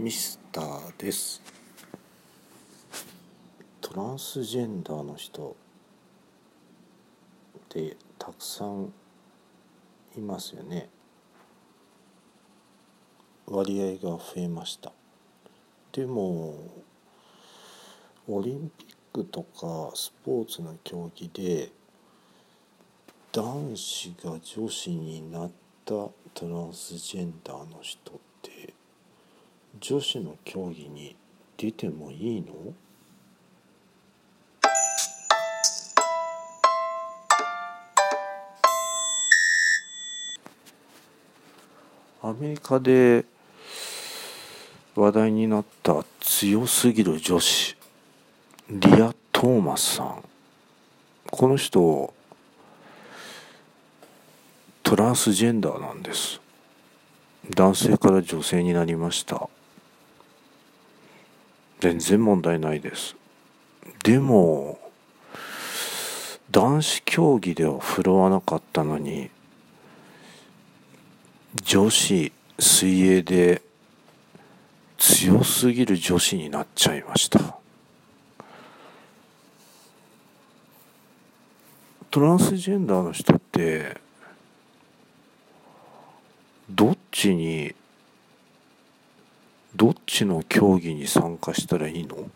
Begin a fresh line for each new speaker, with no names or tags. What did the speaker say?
ミスターです。トランスジェンダーの人ってたくさんいますよね。割合が増えました。でもオリンピックとかスポーツの競技で男子が女子になったトランスジェンダーの人って女子の競技に出てもいいの？アメリカで話題になった強すぎる女子リア・トーマスさん。この人トランスジェンダーなんです。男性から女性になりました。全然問題ないです。でも男子競技では振るわなかったのに女子水泳で強すぎる女子になっちゃいました。トランスジェンダーの人ってどっちにどっちの競技に参加したらいいの？